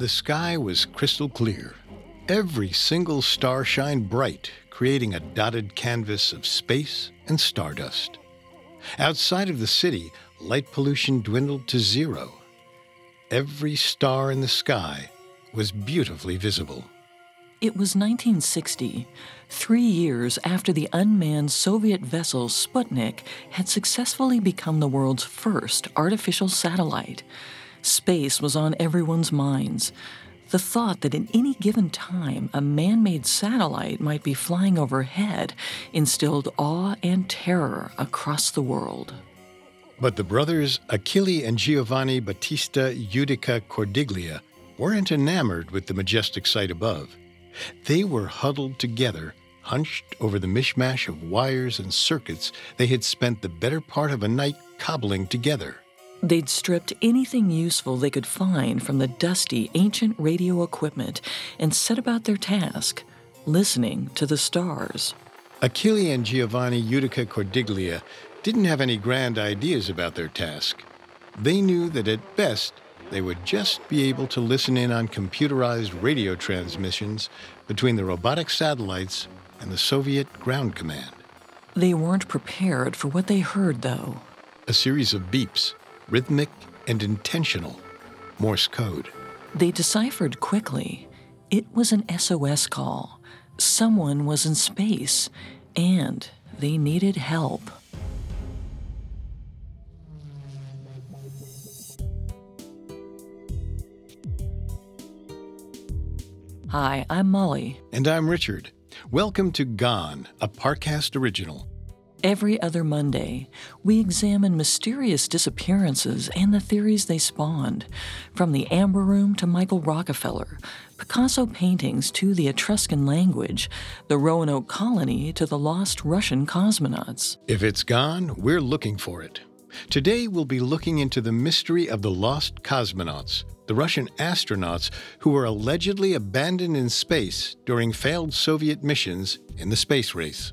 the sky was crystal clear. Every single star shined bright, creating a dotted canvas of space and stardust. Outside of the city, light pollution dwindled to zero. Every star in the sky was beautifully visible. It was 1960, three years after the unmanned Soviet vessel Sputnik had successfully become the world's first artificial satellite. Space was on everyone's minds. The thought that at any given time a man made satellite might be flying overhead instilled awe and terror across the world. But the brothers Achille and Giovanni Battista Judica Cordiglia weren't enamored with the majestic sight above. They were huddled together, hunched over the mishmash of wires and circuits they had spent the better part of a night cobbling together. They'd stripped anything useful they could find from the dusty, ancient radio equipment and set about their task, listening to the stars. Achille and Giovanni Judica Cordiglia didn't have any grand ideas about their task. They knew that at best they would just be able to listen in on computerized radio transmissions between the robotic satellites and the Soviet ground command. They weren't prepared for what they heard, though. A series of beeps, rhythmic and intentional, Morse code. They deciphered quickly. It was an SOS call. Someone was in space, and they needed help. Hi, I'm Molly. And I'm Richard. Welcome to Gone, a Parcast original. Every other Monday, we examine mysterious disappearances and the theories they spawned, from the Amber Room to Michael Rockefeller, Picasso paintings to the Etruscan language, the Roanoke colony to the lost Russian cosmonauts. If it's gone, we're looking for it. Today, we'll be looking into the mystery of the lost cosmonauts, the Russian astronauts who were allegedly abandoned in space during failed Soviet missions in the space race.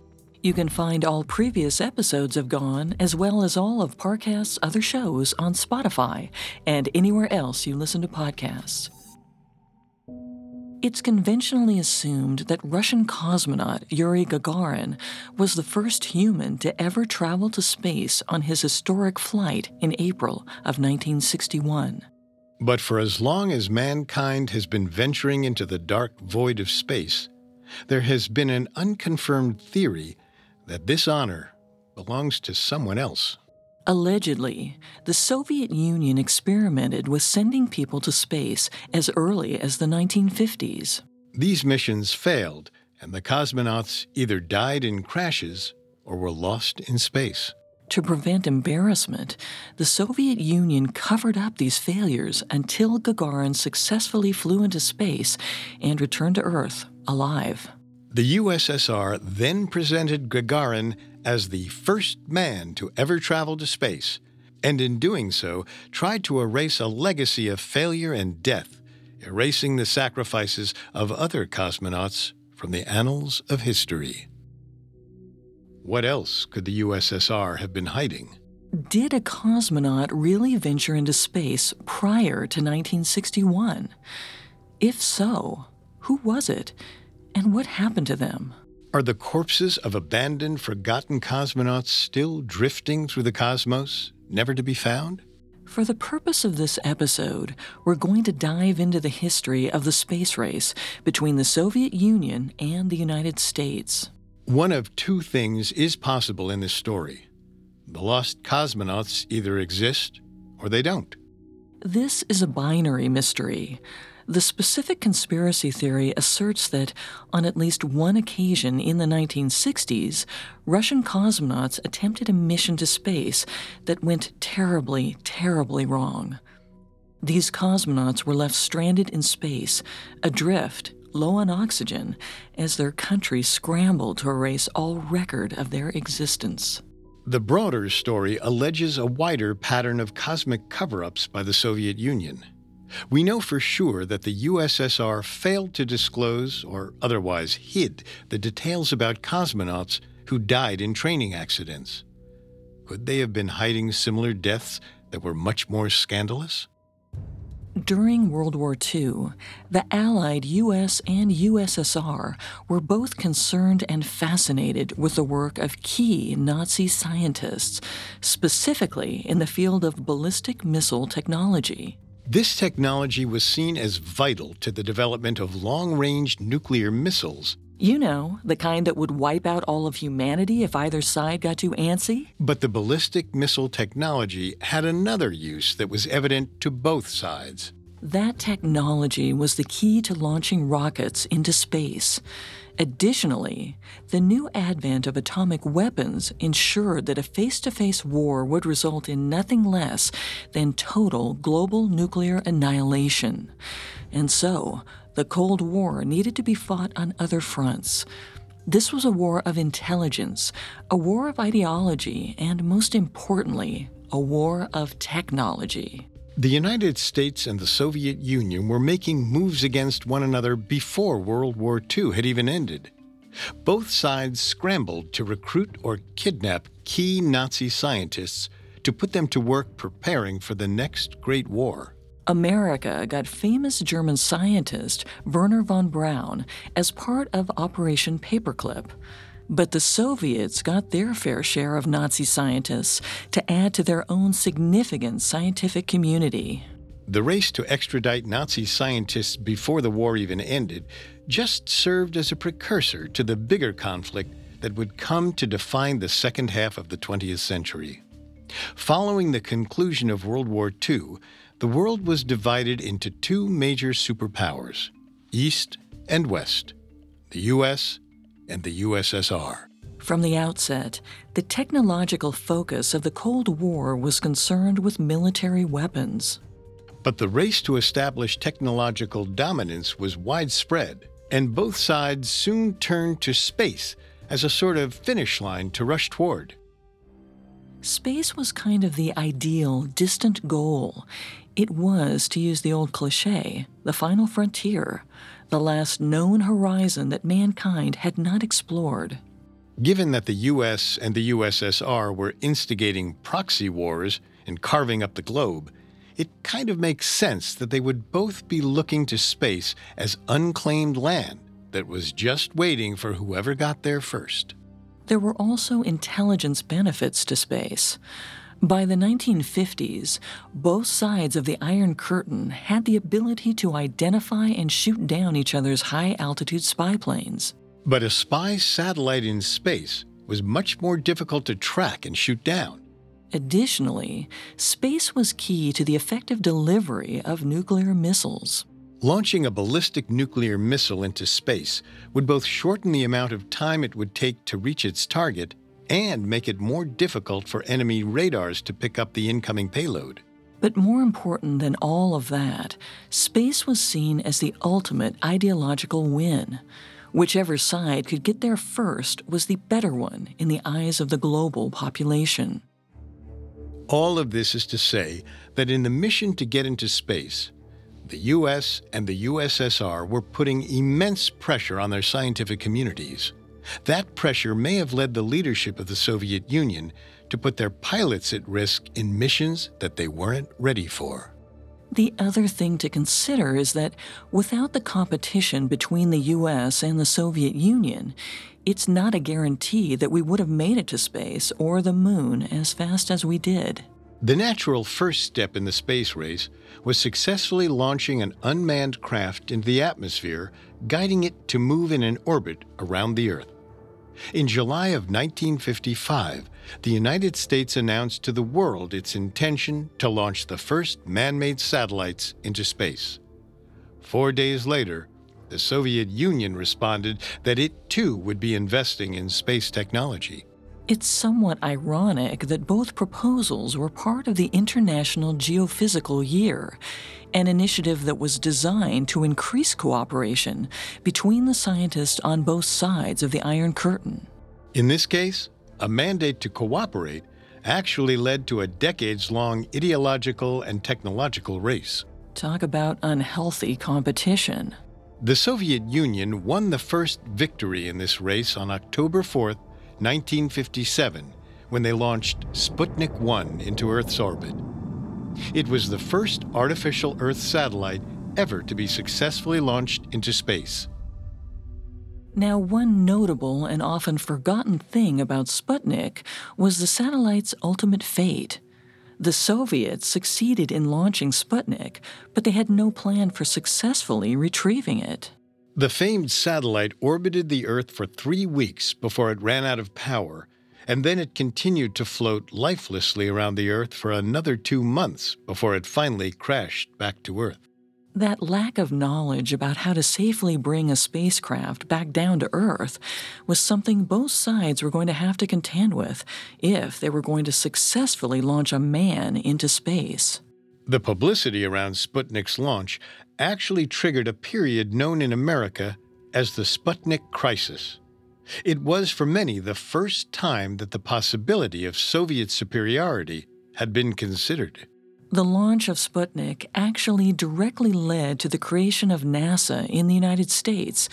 You can find all previous episodes of Gone, as well as all of Parcast's other shows on Spotify and anywhere else you listen to podcasts. It's conventionally assumed that Russian cosmonaut Yuri Gagarin was the first human to ever travel to space on his historic flight in April of 1961. But for as long as mankind has been venturing into the dark void of space, there has been an unconfirmed theory that this honor belongs to someone else. Allegedly, the Soviet Union experimented with sending people to space as early as the 1950s. These missions failed, and the cosmonauts either died in crashes or were lost in space. To prevent embarrassment, the Soviet Union covered up these failures until Gagarin successfully flew into space and returned to Earth alive. The USSR then presented Gagarin as the first man to ever travel to space, and in doing so, tried to erase a legacy of failure and death, erasing the sacrifices of other cosmonauts from the annals of history. What else could the USSR have been hiding? Did a cosmonaut really venture into space prior to 1961? If so, who was it? And what happened to them? Are the corpses of abandoned, forgotten cosmonauts still drifting through the cosmos, never to be found? For the purpose of this episode, we're going to dive into the history of the space race between the Soviet Union and the United States. One of two things is possible in this story the lost cosmonauts either exist or they don't. This is a binary mystery. The specific conspiracy theory asserts that, on at least one occasion in the 1960s, Russian cosmonauts attempted a mission to space that went terribly, terribly wrong. These cosmonauts were left stranded in space, adrift, low on oxygen, as their country scrambled to erase all record of their existence. The broader story alleges a wider pattern of cosmic cover ups by the Soviet Union. We know for sure that the USSR failed to disclose or otherwise hid the details about cosmonauts who died in training accidents. Could they have been hiding similar deaths that were much more scandalous? During World War II, the Allied US and USSR were both concerned and fascinated with the work of key Nazi scientists, specifically in the field of ballistic missile technology. This technology was seen as vital to the development of long range nuclear missiles. You know, the kind that would wipe out all of humanity if either side got too antsy? But the ballistic missile technology had another use that was evident to both sides. That technology was the key to launching rockets into space. Additionally, the new advent of atomic weapons ensured that a face to face war would result in nothing less than total global nuclear annihilation. And so, the Cold War needed to be fought on other fronts. This was a war of intelligence, a war of ideology, and most importantly, a war of technology. The United States and the Soviet Union were making moves against one another before World War II had even ended. Both sides scrambled to recruit or kidnap key Nazi scientists to put them to work preparing for the next Great War. America got famous German scientist Wernher von Braun as part of Operation Paperclip. But the Soviets got their fair share of Nazi scientists to add to their own significant scientific community. The race to extradite Nazi scientists before the war even ended just served as a precursor to the bigger conflict that would come to define the second half of the 20th century. Following the conclusion of World War II, the world was divided into two major superpowers East and West the U.S and the USSR. From the outset, the technological focus of the Cold War was concerned with military weapons. But the race to establish technological dominance was widespread, and both sides soon turned to space as a sort of finish line to rush toward. Space was kind of the ideal, distant goal. It was, to use the old cliche, the final frontier, the last known horizon that mankind had not explored. Given that the US and the USSR were instigating proxy wars and carving up the globe, it kind of makes sense that they would both be looking to space as unclaimed land that was just waiting for whoever got there first. There were also intelligence benefits to space. By the 1950s, both sides of the Iron Curtain had the ability to identify and shoot down each other's high altitude spy planes. But a spy satellite in space was much more difficult to track and shoot down. Additionally, space was key to the effective delivery of nuclear missiles. Launching a ballistic nuclear missile into space would both shorten the amount of time it would take to reach its target and make it more difficult for enemy radars to pick up the incoming payload. But more important than all of that, space was seen as the ultimate ideological win. Whichever side could get there first was the better one in the eyes of the global population. All of this is to say that in the mission to get into space, the US and the USSR were putting immense pressure on their scientific communities. That pressure may have led the leadership of the Soviet Union to put their pilots at risk in missions that they weren't ready for. The other thing to consider is that without the competition between the US and the Soviet Union, it's not a guarantee that we would have made it to space or the moon as fast as we did. The natural first step in the space race was successfully launching an unmanned craft into the atmosphere, guiding it to move in an orbit around the Earth. In July of 1955, the United States announced to the world its intention to launch the first man made satellites into space. Four days later, the Soviet Union responded that it too would be investing in space technology. It's somewhat ironic that both proposals were part of the International Geophysical Year, an initiative that was designed to increase cooperation between the scientists on both sides of the Iron Curtain. In this case, a mandate to cooperate actually led to a decades long ideological and technological race. Talk about unhealthy competition. The Soviet Union won the first victory in this race on October 4, 1957, when they launched Sputnik 1 into Earth's orbit. It was the first artificial Earth satellite ever to be successfully launched into space. Now, one notable and often forgotten thing about Sputnik was the satellite's ultimate fate. The Soviets succeeded in launching Sputnik, but they had no plan for successfully retrieving it. The famed satellite orbited the Earth for three weeks before it ran out of power, and then it continued to float lifelessly around the Earth for another two months before it finally crashed back to Earth. That lack of knowledge about how to safely bring a spacecraft back down to Earth was something both sides were going to have to contend with if they were going to successfully launch a man into space. The publicity around Sputnik's launch actually triggered a period known in America as the Sputnik Crisis. It was for many the first time that the possibility of Soviet superiority had been considered. The launch of Sputnik actually directly led to the creation of NASA in the United States,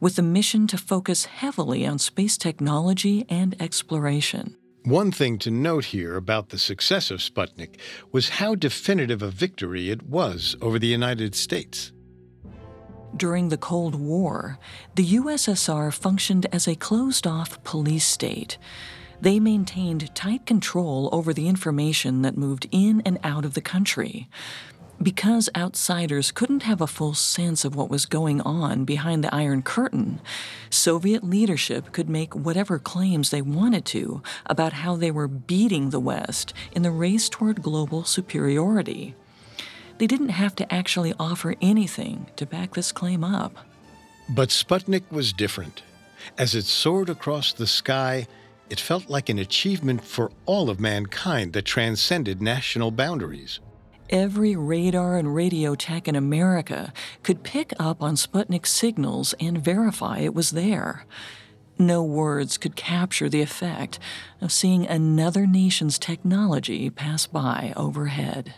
with the mission to focus heavily on space technology and exploration. One thing to note here about the success of Sputnik was how definitive a victory it was over the United States. During the Cold War, the USSR functioned as a closed off police state. They maintained tight control over the information that moved in and out of the country. Because outsiders couldn't have a full sense of what was going on behind the Iron Curtain, Soviet leadership could make whatever claims they wanted to about how they were beating the West in the race toward global superiority. They didn't have to actually offer anything to back this claim up. But Sputnik was different. As it soared across the sky, it felt like an achievement for all of mankind that transcended national boundaries. Every radar and radio tech in America could pick up on Sputnik's signals and verify it was there. No words could capture the effect of seeing another nation's technology pass by overhead.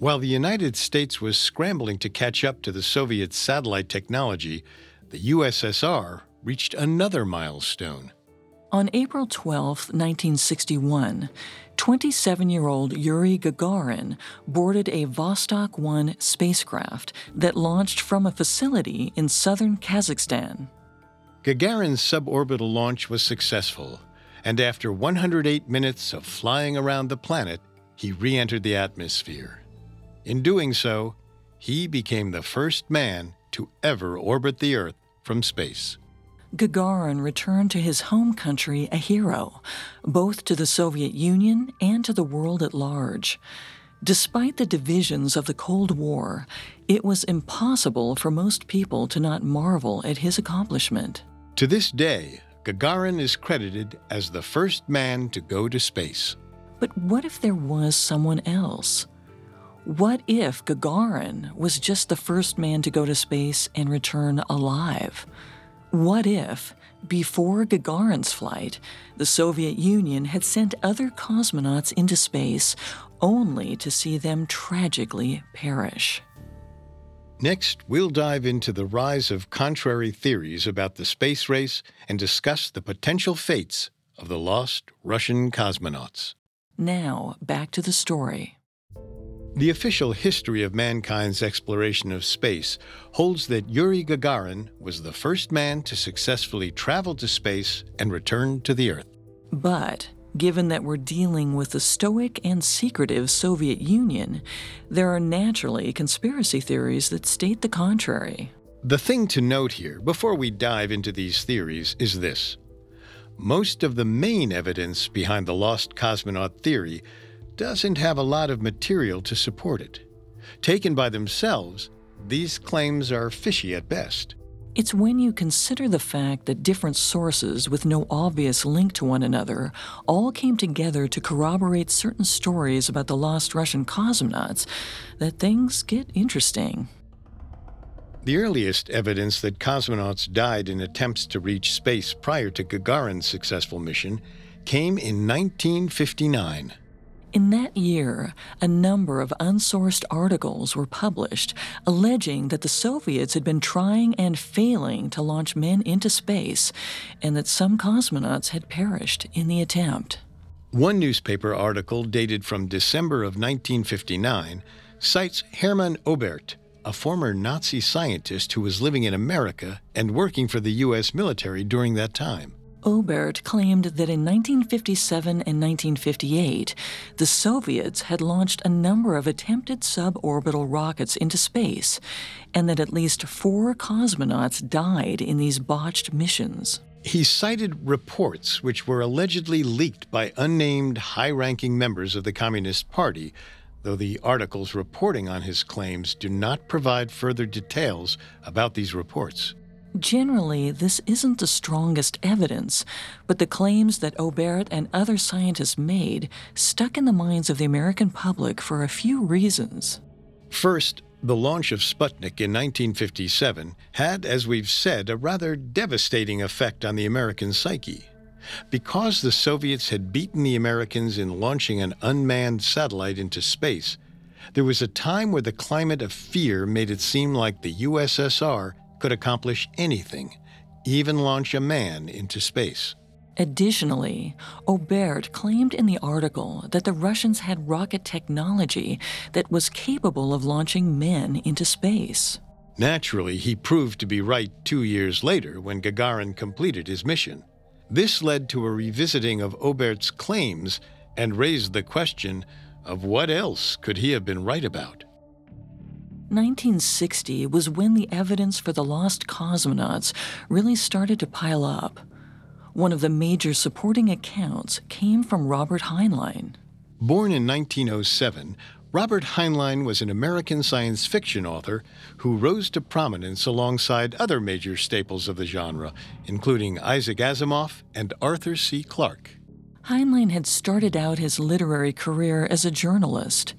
While the United States was scrambling to catch up to the Soviet satellite technology, the USSR reached another milestone. On April 12, 1961, 27 year old Yuri Gagarin boarded a Vostok 1 spacecraft that launched from a facility in southern Kazakhstan. Gagarin's suborbital launch was successful, and after 108 minutes of flying around the planet, he re entered the atmosphere. In doing so, he became the first man to ever orbit the Earth from space. Gagarin returned to his home country a hero, both to the Soviet Union and to the world at large. Despite the divisions of the Cold War, it was impossible for most people to not marvel at his accomplishment. To this day, Gagarin is credited as the first man to go to space. But what if there was someone else? What if Gagarin was just the first man to go to space and return alive? What if, before Gagarin's flight, the Soviet Union had sent other cosmonauts into space only to see them tragically perish? Next, we'll dive into the rise of contrary theories about the space race and discuss the potential fates of the lost Russian cosmonauts. Now, back to the story. The official history of mankind's exploration of space holds that Yuri Gagarin was the first man to successfully travel to space and return to the Earth. But given that we're dealing with the stoic and secretive Soviet Union, there are naturally conspiracy theories that state the contrary. The thing to note here, before we dive into these theories, is this. Most of the main evidence behind the lost cosmonaut theory doesn't have a lot of material to support it. Taken by themselves, these claims are fishy at best. It's when you consider the fact that different sources with no obvious link to one another all came together to corroborate certain stories about the lost Russian cosmonauts that things get interesting. The earliest evidence that cosmonauts died in attempts to reach space prior to Gagarin's successful mission came in 1959. In that year, a number of unsourced articles were published alleging that the Soviets had been trying and failing to launch men into space and that some cosmonauts had perished in the attempt. One newspaper article dated from December of 1959 cites Hermann Oberth, a former Nazi scientist who was living in America and working for the U.S. military during that time. Oberth claimed that in 1957 and 1958, the Soviets had launched a number of attempted suborbital rockets into space, and that at least four cosmonauts died in these botched missions. He cited reports which were allegedly leaked by unnamed high ranking members of the Communist Party, though the articles reporting on his claims do not provide further details about these reports. Generally, this isn't the strongest evidence, but the claims that Oberth and other scientists made stuck in the minds of the American public for a few reasons. First, the launch of Sputnik in 1957 had, as we've said, a rather devastating effect on the American psyche. Because the Soviets had beaten the Americans in launching an unmanned satellite into space, there was a time where the climate of fear made it seem like the USSR could accomplish anything, even launch a man into space. Additionally, Oberth claimed in the article that the Russians had rocket technology that was capable of launching men into space. Naturally, he proved to be right two years later when Gagarin completed his mission. This led to a revisiting of Oberth's claims and raised the question of what else could he have been right about. 1960 was when the evidence for the lost cosmonauts really started to pile up. One of the major supporting accounts came from Robert Heinlein. Born in 1907, Robert Heinlein was an American science fiction author who rose to prominence alongside other major staples of the genre, including Isaac Asimov and Arthur C. Clarke. Heinlein had started out his literary career as a journalist.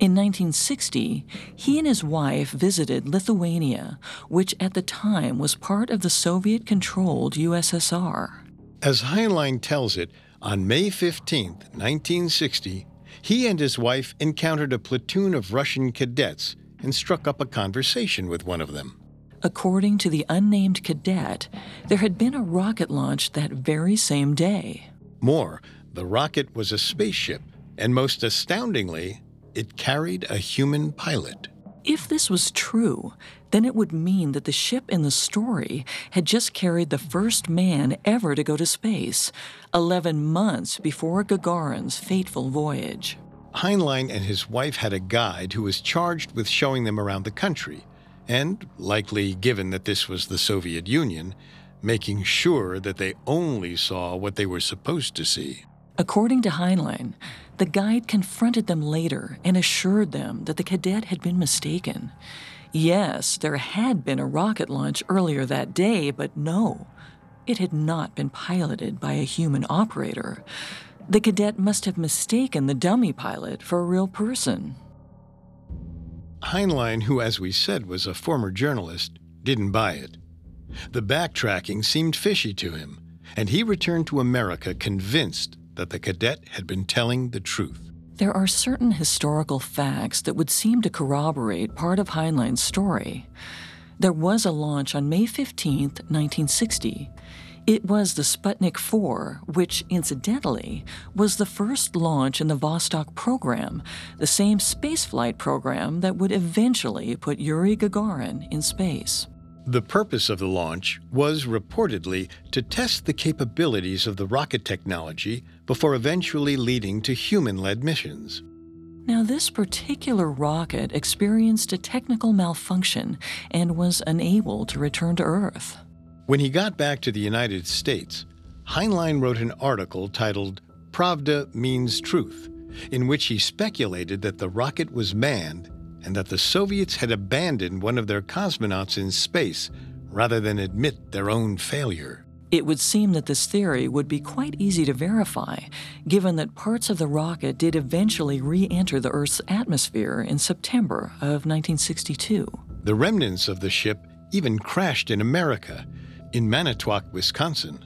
In 1960, he and his wife visited Lithuania, which at the time was part of the Soviet controlled USSR. As Heinlein tells it, on May 15, 1960, he and his wife encountered a platoon of Russian cadets and struck up a conversation with one of them. According to the unnamed cadet, there had been a rocket launch that very same day. More, the rocket was a spaceship, and most astoundingly, it carried a human pilot. If this was true, then it would mean that the ship in the story had just carried the first man ever to go to space, 11 months before Gagarin's fateful voyage. Heinlein and his wife had a guide who was charged with showing them around the country, and, likely given that this was the Soviet Union, making sure that they only saw what they were supposed to see. According to Heinlein, the guide confronted them later and assured them that the cadet had been mistaken. Yes, there had been a rocket launch earlier that day, but no, it had not been piloted by a human operator. The cadet must have mistaken the dummy pilot for a real person. Heinlein, who, as we said, was a former journalist, didn't buy it. The backtracking seemed fishy to him, and he returned to America convinced that the cadet had been telling the truth. There are certain historical facts that would seem to corroborate part of Heinlein's story. There was a launch on May 15, 1960. It was the Sputnik 4, which, incidentally, was the first launch in the Vostok program, the same spaceflight program that would eventually put Yuri Gagarin in space. The purpose of the launch was reportedly to test the capabilities of the rocket technology before eventually leading to human led missions. Now, this particular rocket experienced a technical malfunction and was unable to return to Earth. When he got back to the United States, Heinlein wrote an article titled Pravda Means Truth, in which he speculated that the rocket was manned and that the Soviets had abandoned one of their cosmonauts in space rather than admit their own failure. It would seem that this theory would be quite easy to verify, given that parts of the rocket did eventually re enter the Earth's atmosphere in September of 1962. The remnants of the ship even crashed in America, in Manitowoc, Wisconsin.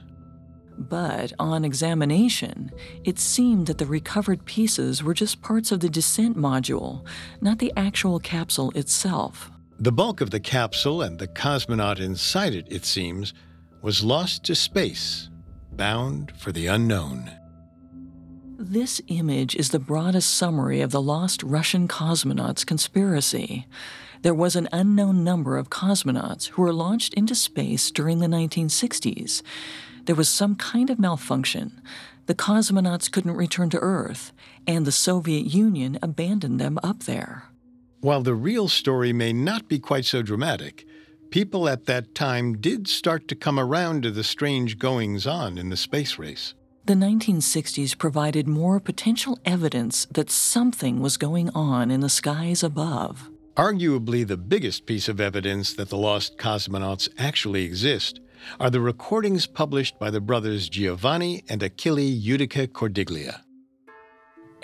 But on examination, it seemed that the recovered pieces were just parts of the descent module, not the actual capsule itself. The bulk of the capsule and the cosmonaut inside it, it seems, was lost to space, bound for the unknown. This image is the broadest summary of the lost Russian cosmonauts conspiracy. There was an unknown number of cosmonauts who were launched into space during the 1960s. There was some kind of malfunction. The cosmonauts couldn't return to Earth, and the Soviet Union abandoned them up there. While the real story may not be quite so dramatic, people at that time did start to come around to the strange goings on in the space race. The 1960s provided more potential evidence that something was going on in the skies above. Arguably, the biggest piece of evidence that the lost cosmonauts actually exist are the recordings published by the brothers Giovanni and Achille Judica Cordiglia.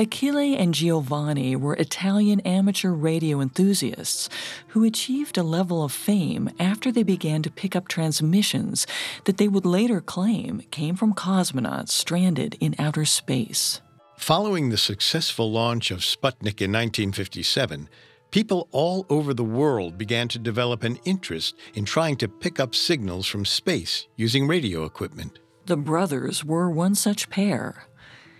Achille and Giovanni were Italian amateur radio enthusiasts who achieved a level of fame after they began to pick up transmissions that they would later claim came from cosmonauts stranded in outer space. Following the successful launch of Sputnik in 1957, people all over the world began to develop an interest in trying to pick up signals from space using radio equipment. The brothers were one such pair.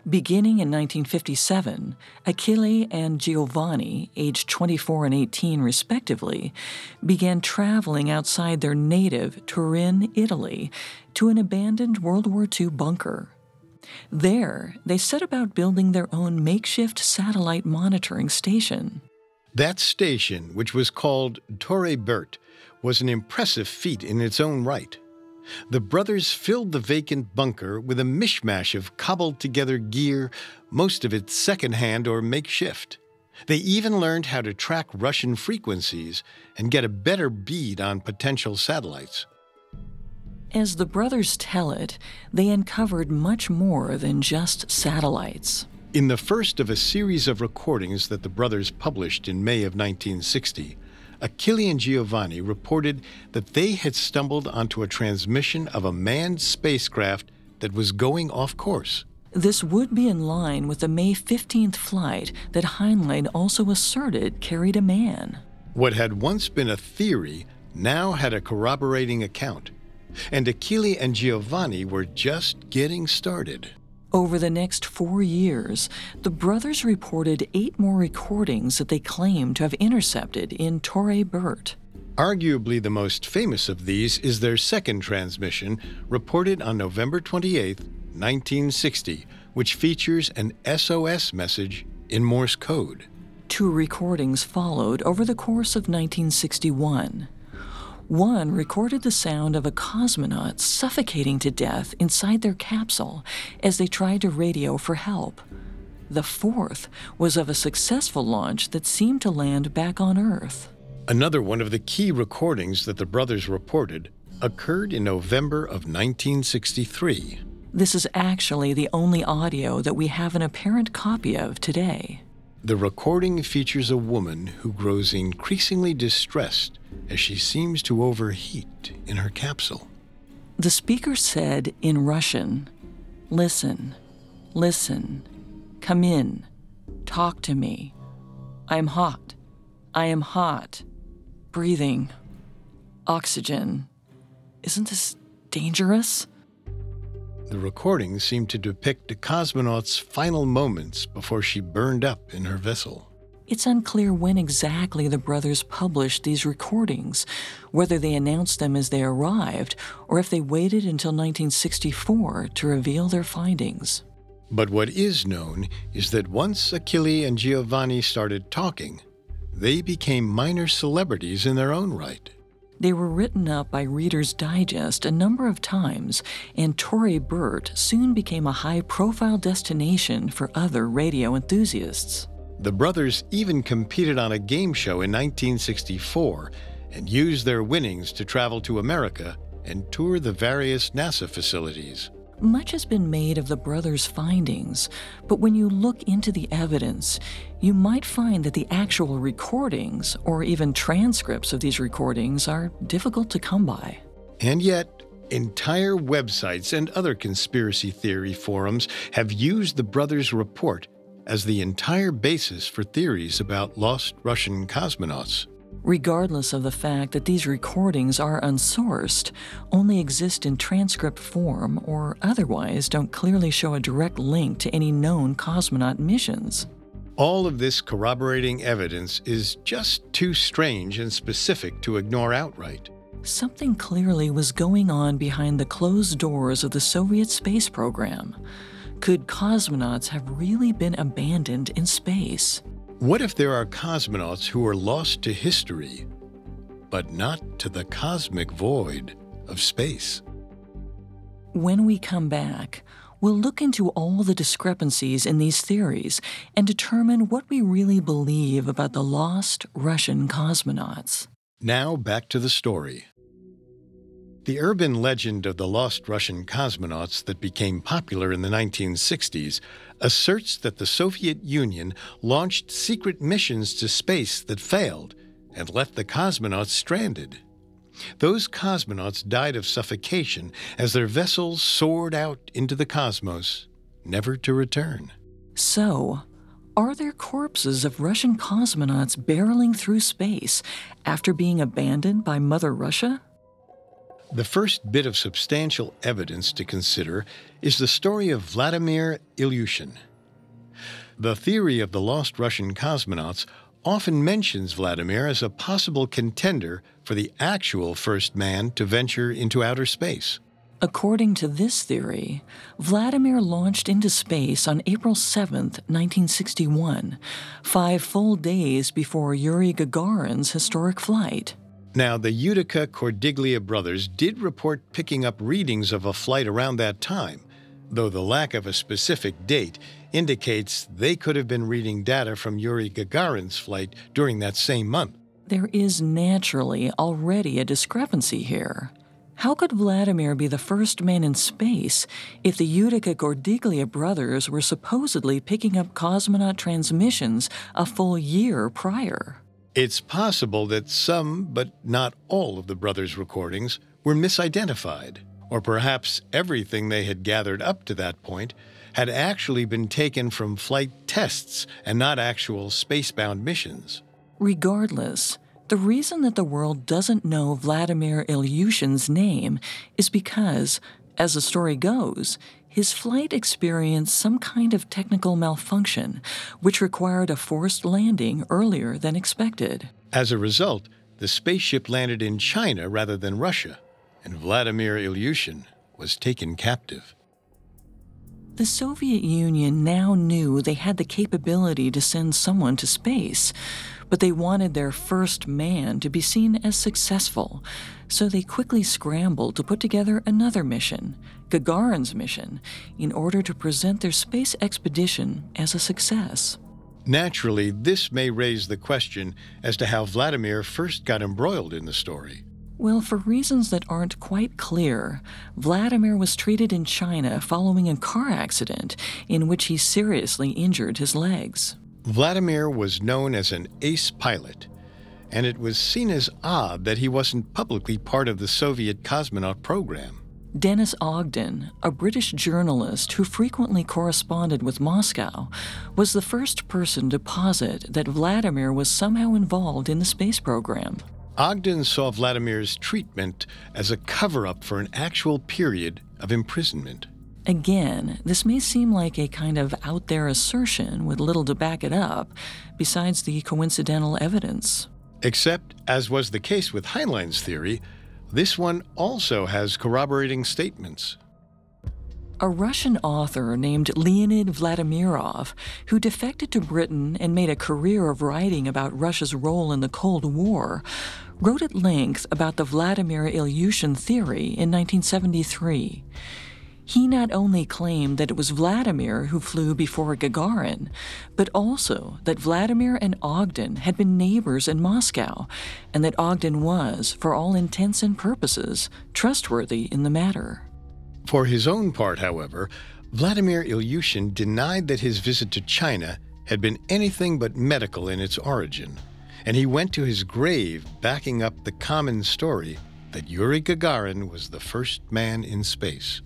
Beginning in 1957, Achille and Giovanni, aged 24 and 18 respectively, began traveling outside their native Turin, Italy, to an abandoned World War II bunker. There, they set about building their own makeshift satellite monitoring station. That station, which was called Torre Bert, was an impressive feat in its own right the brothers filled the vacant bunker with a mishmash of cobbled together gear, most of it secondhand or makeshift. They even learned how to track Russian frequencies and get a better bead on potential satellites. As the brothers tell it, they uncovered much more than just satellites. In the first of a series of recordings that the brothers published in May of 1960, Achille and Giovanni reported that they had stumbled onto a transmission of a manned spacecraft that was going off course. This would be in line with the May 15th flight that Heinlein also asserted carried a man. What had once been a theory now had a corroborating account, and Achille and Giovanni were just getting started. Over the next four years, the brothers reported eight more recordings that they claimed to have intercepted in Torre Bert. Arguably the most famous of these is their second transmission, reported on November 28, 1960, which features an SOS message in Morse code. Two recordings followed over the course of 1961. One recorded the sound of a cosmonaut suffocating to death inside their capsule as they tried to radio for help. The fourth was of a successful launch that seemed to land back on Earth. Another one of the key recordings that the brothers reported occurred in November of 1963. This is actually the only audio that we have an apparent copy of today. The recording features a woman who grows increasingly distressed as she seems to overheat in her capsule. The speaker said in Russian, Listen, listen, come in, talk to me. I am hot. I am hot. Breathing. Oxygen. Isn't this dangerous? The recordings seem to depict a cosmonaut's final moments before she burned up in her vessel. It's unclear when exactly the brothers published these recordings, whether they announced them as they arrived or if they waited until 1964 to reveal their findings. But what is known is that once Achille and Giovanni started talking, they became minor celebrities in their own right. They were written up by Reader's Digest a number of times, and Torre Bert soon became a high profile destination for other radio enthusiasts. The brothers even competed on a game show in 1964 and used their winnings to travel to America and tour the various NASA facilities. Much has been made of the brothers' findings, but when you look into the evidence, you might find that the actual recordings, or even transcripts of these recordings, are difficult to come by. And yet, entire websites and other conspiracy theory forums have used the brothers' report as the entire basis for theories about lost Russian cosmonauts regardless of the fact that these recordings are unsourced, only exist in transcript form, or otherwise don't clearly show a direct link to any known cosmonaut missions. All of this corroborating evidence is just too strange and specific to ignore outright. Something clearly was going on behind the closed doors of the Soviet space program. Could cosmonauts have really been abandoned in space? What if there are cosmonauts who are lost to history, but not to the cosmic void of space? When we come back, we'll look into all the discrepancies in these theories and determine what we really believe about the lost Russian cosmonauts. Now back to the story. The urban legend of the lost Russian cosmonauts that became popular in the 1960s asserts that the Soviet Union launched secret missions to space that failed and left the cosmonauts stranded. Those cosmonauts died of suffocation as their vessels soared out into the cosmos, never to return. So, are there corpses of Russian cosmonauts barreling through space after being abandoned by Mother Russia? The first bit of substantial evidence to consider is the story of Vladimir Ilyushin. The theory of the lost Russian cosmonauts often mentions Vladimir as a possible contender for the actual first man to venture into outer space. According to this theory, Vladimir launched into space on April 7, 1961, five full days before Yuri Gagarin's historic flight. Now, the Judica Cordiglia brothers did report picking up readings of a flight around that time, though the lack of a specific date indicates they could have been reading data from Yuri Gagarin's flight during that same month. There is naturally already a discrepancy here. How could Vladimir be the first man in space if the Judica Cordiglia brothers were supposedly picking up cosmonaut transmissions a full year prior? It's possible that some, but not all, of the brothers' recordings were misidentified, or perhaps everything they had gathered up to that point had actually been taken from flight tests and not actual spacebound missions. Regardless, the reason that the world doesn't know Vladimir Ilyushin's name is because, as the story goes, his flight experienced some kind of technical malfunction, which required a forced landing earlier than expected. As a result, the spaceship landed in China rather than Russia, and Vladimir Ilyushin was taken captive. The Soviet Union now knew they had the capability to send someone to space, but they wanted their first man to be seen as successful, so they quickly scrambled to put together another mission, Gagarin's mission, in order to present their space expedition as a success. Naturally, this may raise the question as to how Vladimir first got embroiled in the story. Well, for reasons that aren't quite clear, Vladimir was treated in China following a car accident in which he seriously injured his legs. Vladimir was known as an ace pilot, and it was seen as odd that he wasn't publicly part of the Soviet cosmonaut program. Dennis Ogden, a British journalist who frequently corresponded with Moscow, was the first person to posit that Vladimir was somehow involved in the space program. Ogden saw Vladimir's treatment as a cover up for an actual period of imprisonment. Again, this may seem like a kind of out there assertion with little to back it up, besides the coincidental evidence. Except, as was the case with Heinlein's theory, this one also has corroborating statements. A Russian author named Leonid Vladimirov, who defected to Britain and made a career of writing about Russia's role in the Cold War, wrote at length about the Vladimir Ilyushin theory in 1973. He not only claimed that it was Vladimir who flew before Gagarin, but also that Vladimir and Ogden had been neighbors in Moscow, and that Ogden was, for all intents and purposes, trustworthy in the matter. For his own part, however, Vladimir Ilyushin denied that his visit to China had been anything but medical in its origin, and he went to his grave backing up the common story that Yuri Gagarin was the first man in space.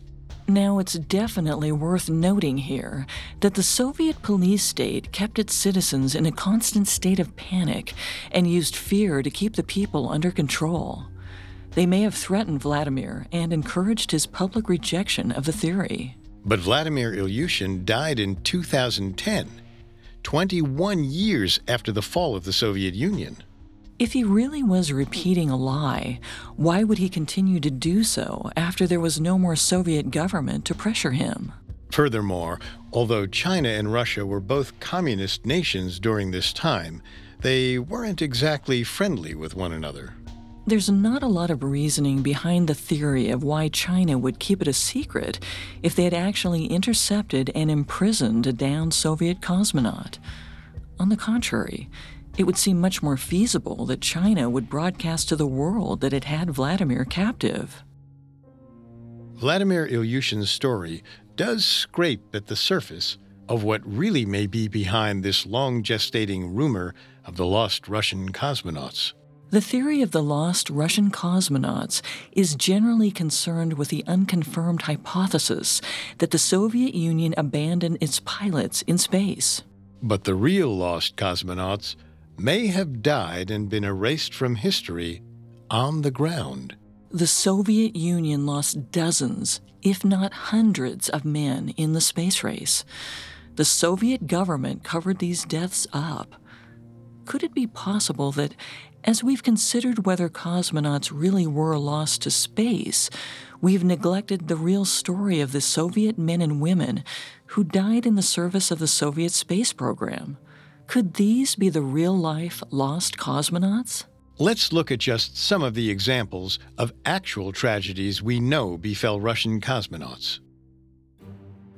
Now, it's definitely worth noting here that the Soviet police state kept its citizens in a constant state of panic and used fear to keep the people under control. They may have threatened Vladimir and encouraged his public rejection of the theory. But Vladimir Ilyushin died in 2010, 21 years after the fall of the Soviet Union. If he really was repeating a lie, why would he continue to do so after there was no more Soviet government to pressure him? Furthermore, although China and Russia were both communist nations during this time, they weren't exactly friendly with one another. There's not a lot of reasoning behind the theory of why China would keep it a secret if they had actually intercepted and imprisoned a downed Soviet cosmonaut. On the contrary, it would seem much more feasible that China would broadcast to the world that it had Vladimir captive. Vladimir Ilyushin's story does scrape at the surface of what really may be behind this long gestating rumor of the lost Russian cosmonauts. The theory of the lost Russian cosmonauts is generally concerned with the unconfirmed hypothesis that the Soviet Union abandoned its pilots in space. But the real lost cosmonauts may have died and been erased from history on the ground. The Soviet Union lost dozens, if not hundreds, of men in the space race. The Soviet government covered these deaths up. Could it be possible that, as we've considered whether cosmonauts really were lost to space, we've neglected the real story of the Soviet men and women who died in the service of the Soviet space program? Could these be the real life lost cosmonauts? Let's look at just some of the examples of actual tragedies we know befell Russian cosmonauts.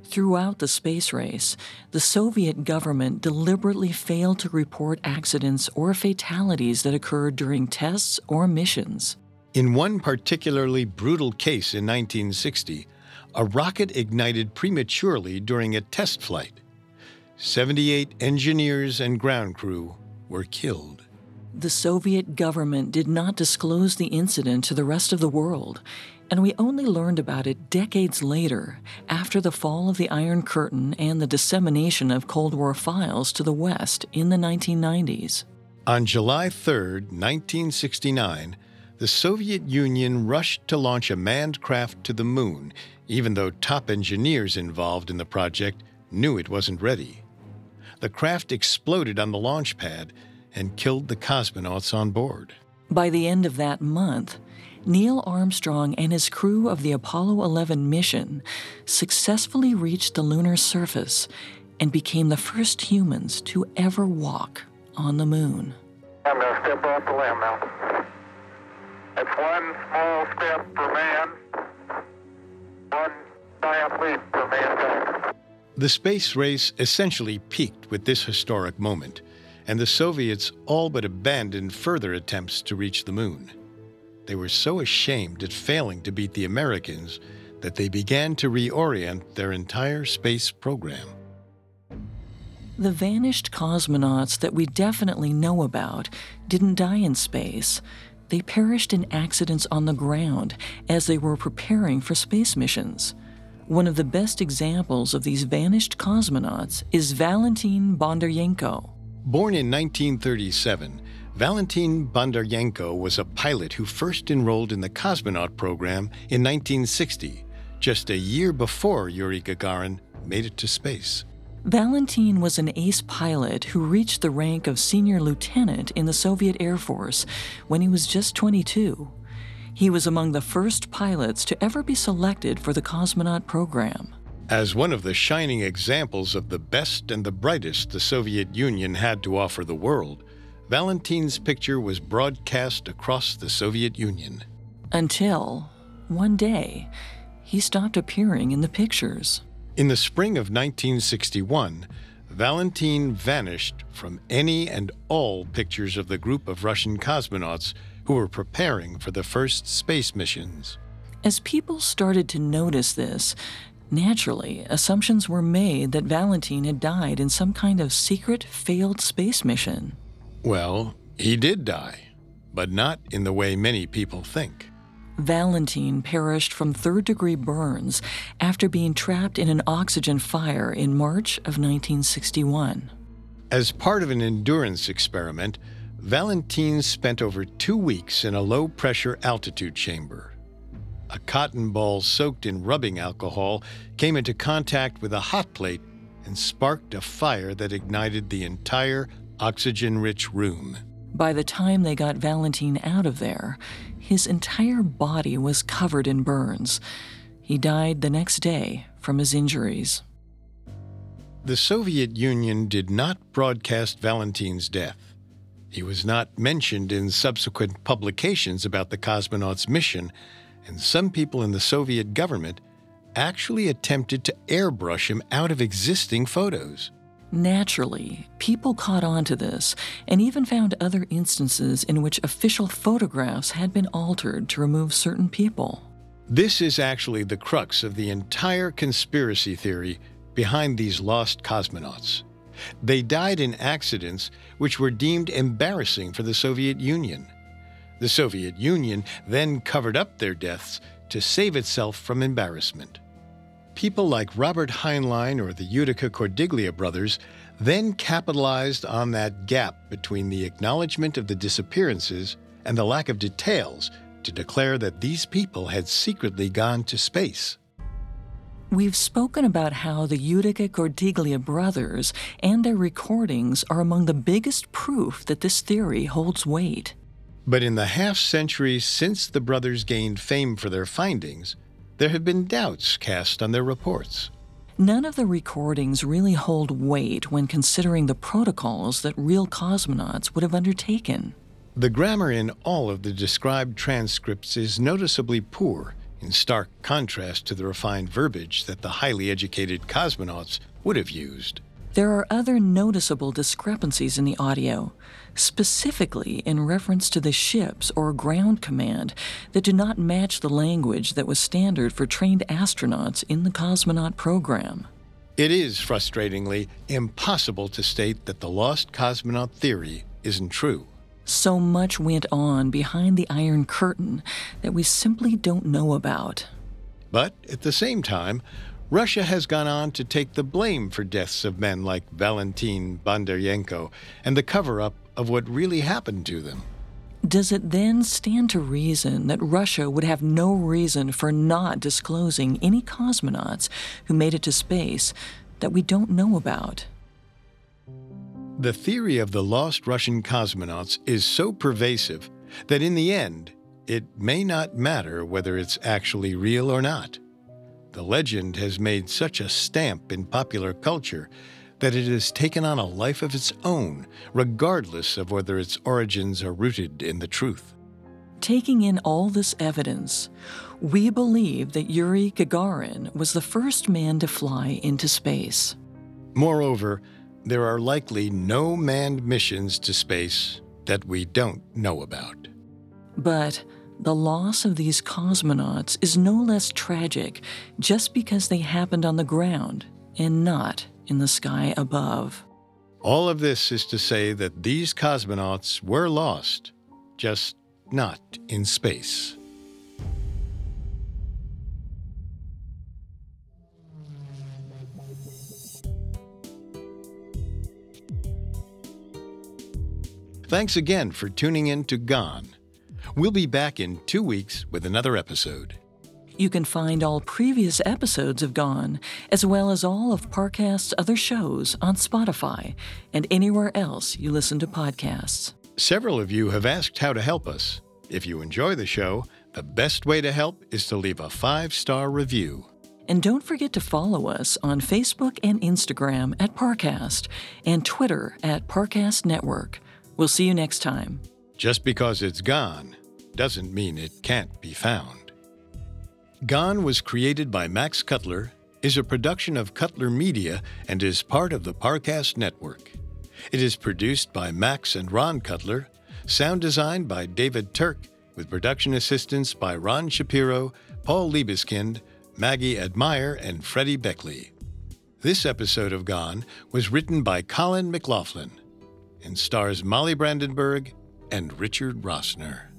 Throughout the space race, the Soviet government deliberately failed to report accidents or fatalities that occurred during tests or missions. In one particularly brutal case in 1960, a rocket ignited prematurely during a test flight. 78 engineers and ground crew were killed. The Soviet government did not disclose the incident to the rest of the world, and we only learned about it decades later, after the fall of the Iron Curtain and the dissemination of Cold War files to the West in the 1990s. On July 3, 1969, the Soviet Union rushed to launch a manned craft to the moon, even though top engineers involved in the project knew it wasn't ready the craft exploded on the launch pad and killed the cosmonauts on board. By the end of that month, Neil Armstrong and his crew of the Apollo 11 mission successfully reached the lunar surface and became the first humans to ever walk on the moon. I'm going to step off the limb now. It's one small step for man, one giant leap for mankind. The space race essentially peaked with this historic moment, and the Soviets all but abandoned further attempts to reach the moon. They were so ashamed at failing to beat the Americans that they began to reorient their entire space program. The vanished cosmonauts that we definitely know about didn't die in space. They perished in accidents on the ground as they were preparing for space missions. One of the best examples of these vanished cosmonauts is Valentin Bondarenko. Born in 1937, Valentin Bondarenko was a pilot who first enrolled in the cosmonaut program in 1960, just a year before Yuri Gagarin made it to space. Valentin was an ace pilot who reached the rank of senior lieutenant in the Soviet Air Force when he was just 22. He was among the first pilots to ever be selected for the cosmonaut program. As one of the shining examples of the best and the brightest the Soviet Union had to offer the world, Valentin's picture was broadcast across the Soviet Union. Until, one day, he stopped appearing in the pictures. In the spring of 1961, Valentin vanished from any and all pictures of the group of Russian cosmonauts who were preparing for the first space missions. As people started to notice this, naturally, assumptions were made that Valentin had died in some kind of secret, failed space mission. Well, he did die, but not in the way many people think. Valentin perished from third degree burns after being trapped in an oxygen fire in March of 1961. As part of an endurance experiment, Valentin spent over two weeks in a low pressure altitude chamber. A cotton ball soaked in rubbing alcohol came into contact with a hot plate and sparked a fire that ignited the entire oxygen rich room. By the time they got Valentin out of there, his entire body was covered in burns. He died the next day from his injuries. The Soviet Union did not broadcast Valentin's death. He was not mentioned in subsequent publications about the cosmonauts' mission, and some people in the Soviet government actually attempted to airbrush him out of existing photos. Naturally, people caught on to this and even found other instances in which official photographs had been altered to remove certain people. This is actually the crux of the entire conspiracy theory behind these lost cosmonauts. They died in accidents which were deemed embarrassing for the Soviet Union. The Soviet Union then covered up their deaths to save itself from embarrassment. People like Robert Heinlein or the Judica Cordiglia brothers then capitalized on that gap between the acknowledgement of the disappearances and the lack of details to declare that these people had secretly gone to space. We've spoken about how the Judica Cordiglia brothers and their recordings are among the biggest proof that this theory holds weight. But in the half century since the brothers gained fame for their findings, there have been doubts cast on their reports. None of the recordings really hold weight when considering the protocols that real cosmonauts would have undertaken. The grammar in all of the described transcripts is noticeably poor, in stark contrast to the refined verbiage that the highly educated cosmonauts would have used. There are other noticeable discrepancies in the audio, specifically in reference to the ships or ground command that do not match the language that was standard for trained astronauts in the cosmonaut program. It is frustratingly impossible to state that the lost cosmonaut theory isn't true. So much went on behind the Iron Curtain that we simply don't know about. But at the same time, Russia has gone on to take the blame for deaths of men like Valentin Bondarenko and the cover up of what really happened to them. Does it then stand to reason that Russia would have no reason for not disclosing any cosmonauts who made it to space that we don't know about? The theory of the lost Russian cosmonauts is so pervasive that in the end, it may not matter whether it's actually real or not. The legend has made such a stamp in popular culture that it has taken on a life of its own, regardless of whether its origins are rooted in the truth. Taking in all this evidence, we believe that Yuri Gagarin was the first man to fly into space. Moreover, there are likely no manned missions to space that we don't know about. But the loss of these cosmonauts is no less tragic just because they happened on the ground and not in the sky above. All of this is to say that these cosmonauts were lost, just not in space. Thanks again for tuning in to Gone. We'll be back in two weeks with another episode. You can find all previous episodes of Gone, as well as all of Parcast's other shows on Spotify and anywhere else you listen to podcasts. Several of you have asked how to help us. If you enjoy the show, the best way to help is to leave a five star review. And don't forget to follow us on Facebook and Instagram at Parcast and Twitter at Parcast Network. We'll see you next time. Just because it's gone doesn't mean it can't be found. Gone was created by Max Cutler, is a production of Cutler Media, and is part of the Parcast Network. It is produced by Max and Ron Cutler, sound designed by David Turk, with production assistance by Ron Shapiro, Paul Liebeskind, Maggie Admire, and Freddie Beckley. This episode of Gone was written by Colin McLaughlin and stars Molly Brandenburg and Richard Rossner.